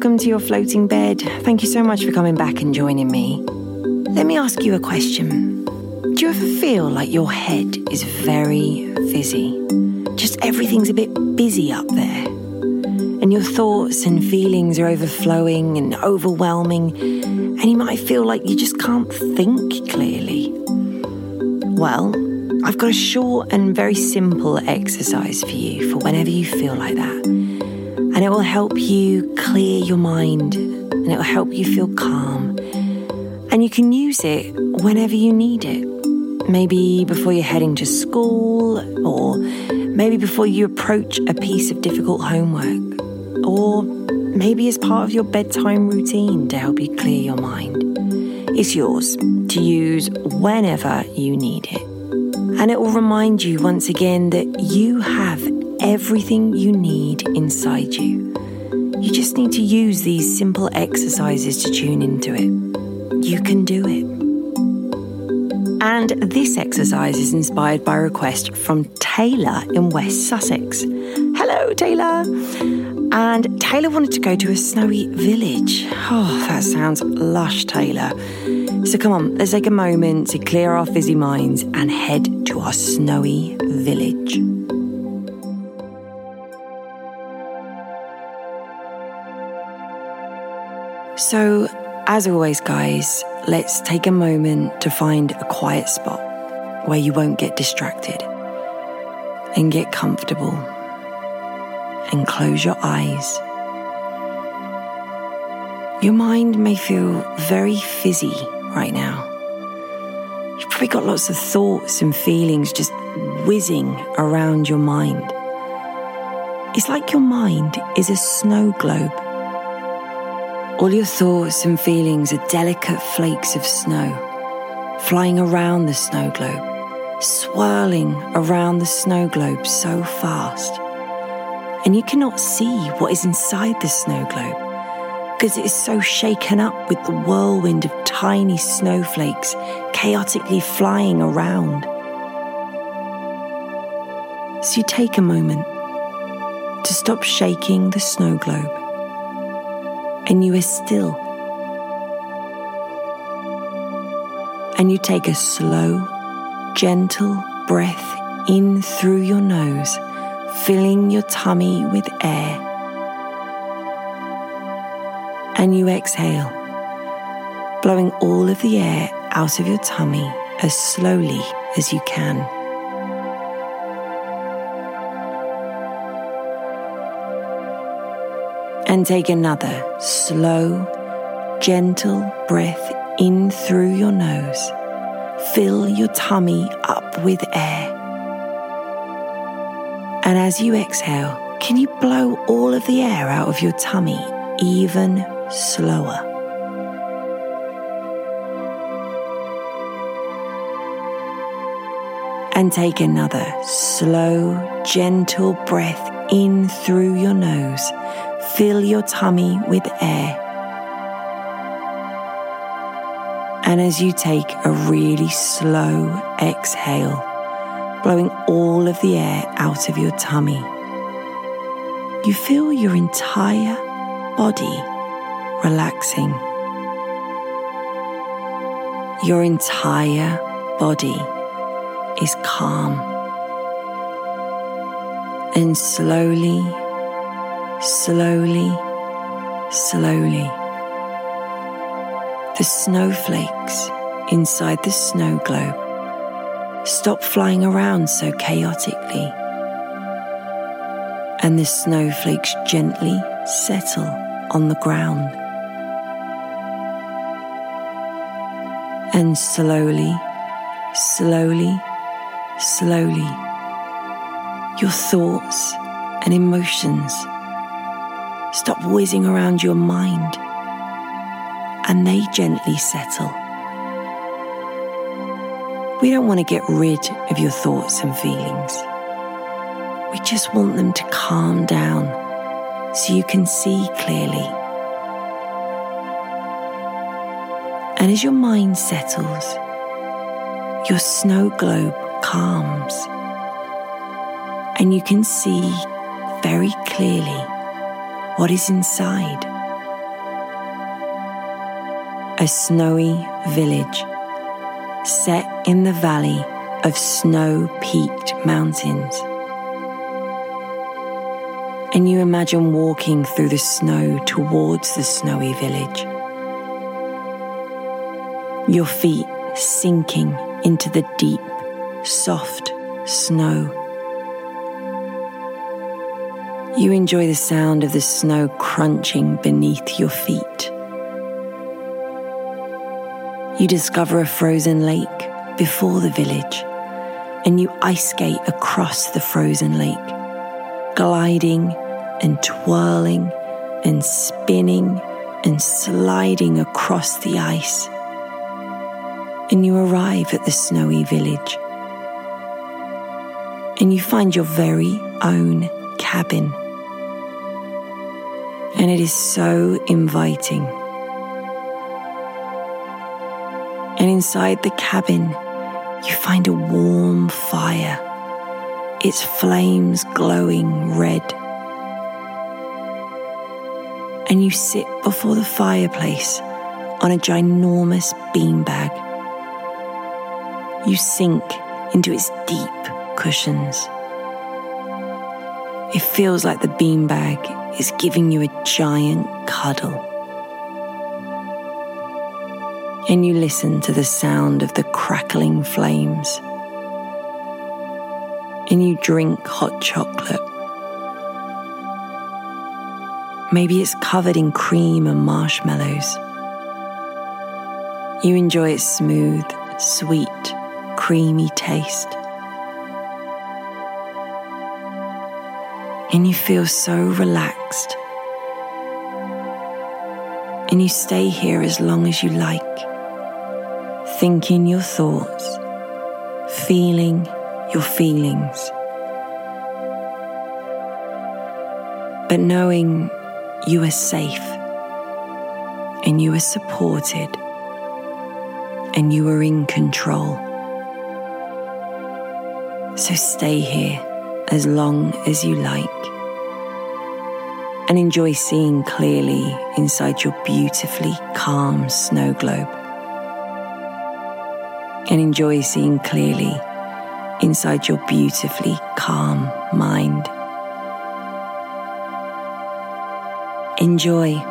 welcome to your floating bed. Thank you so much for coming back and joining me. Let me ask you a question. Do you ever feel like your head is very fizzy? Just everything's a bit busy up there. And your thoughts and feelings are overflowing and overwhelming, and you might feel like you just can't think clearly. Well, I've got a short and very simple exercise for you for whenever you feel like that. And it will help you clear your mind and it will help you feel calm. And you can use it whenever you need it. Maybe before you're heading to school, or maybe before you approach a piece of difficult homework, or maybe as part of your bedtime routine to help you clear your mind. It's yours to use whenever you need it. And it will remind you once again that you have everything you need inside you. You just need to use these simple exercises to tune into it. You can do it. And this exercise is inspired by a request from Taylor in West Sussex. Hello, Taylor. And Taylor wanted to go to a snowy village. Oh, that sounds lush, Taylor. So come on, let's take a moment to clear our fizzy minds and head to our snowy village. So, as always, guys, let's take a moment to find a quiet spot where you won't get distracted and get comfortable and close your eyes. Your mind may feel very fizzy right now. You've probably got lots of thoughts and feelings just whizzing around your mind. It's like your mind is a snow globe. All your thoughts and feelings are delicate flakes of snow, flying around the snow globe, swirling around the snow globe so fast. And you cannot see what is inside the snow globe because it is so shaken up with the whirlwind of tiny snowflakes chaotically flying around. So you take a moment to stop shaking the snow globe and you are still. And you take a slow, gentle breath in through your nose, filling your tummy with air. And you exhale, blowing all of the air out of your tummy as slowly as you can. And take another slow, gentle breath in through your nose. Fill your tummy up with air. And as you exhale, can you blow all of the air out of your tummy even slower? And take another slow, gentle breath in through your nose fill your tummy with air. And as you take a really slow exhale, blowing all of the air out of your tummy, you feel your entire body relaxing. Your entire body is calm. And slowly slowly, slowly. The snowflakes inside the snow globe stop flying around so chaotically, and the snowflakes gently settle on the ground. And slowly, slowly, slowly, your thoughts and emotions stop whizzing around your mind and they gently settle. We don't want to get rid of your thoughts and feelings. We just want them to calm down so you can see clearly. And as your mind settles, your snow globe calms and you can see very clearly what is inside. a snowy village set in the valley of snow peaked mountains. And you imagine walking through the snow towards the snowy village. Your feet sinking into the deep, soft snow. You enjoy the sound of the snow crunching beneath your feet. You discover a frozen lake before the village, and you ice skate across the frozen lake, gliding and twirling and spinning and sliding across the ice. And you arrive at the snowy village. And you find your very own cabin. And it is so inviting. and inside the cabin, you find a warm fire, its flames glowing red. And you sit before the fireplace on a ginormous beanbag. You sink into its deep cushions. It feels like the beanbag is giving you a giant cuddle and you listen to the sound of the crackling flames. And you drink hot chocolate. Maybe it's covered in cream and marshmallows. You enjoy its smooth, sweet, creamy taste. And you feel so relaxed. And you stay here as long as you like. Thinking your thoughts, feeling your feelings, but knowing you are safe. And you are supported. And you are in control. So stay here as long as you like and enjoy seeing clearly inside your beautifully calm snow globe and enjoy seeing clearly inside your beautifully calm mind. Enjoy.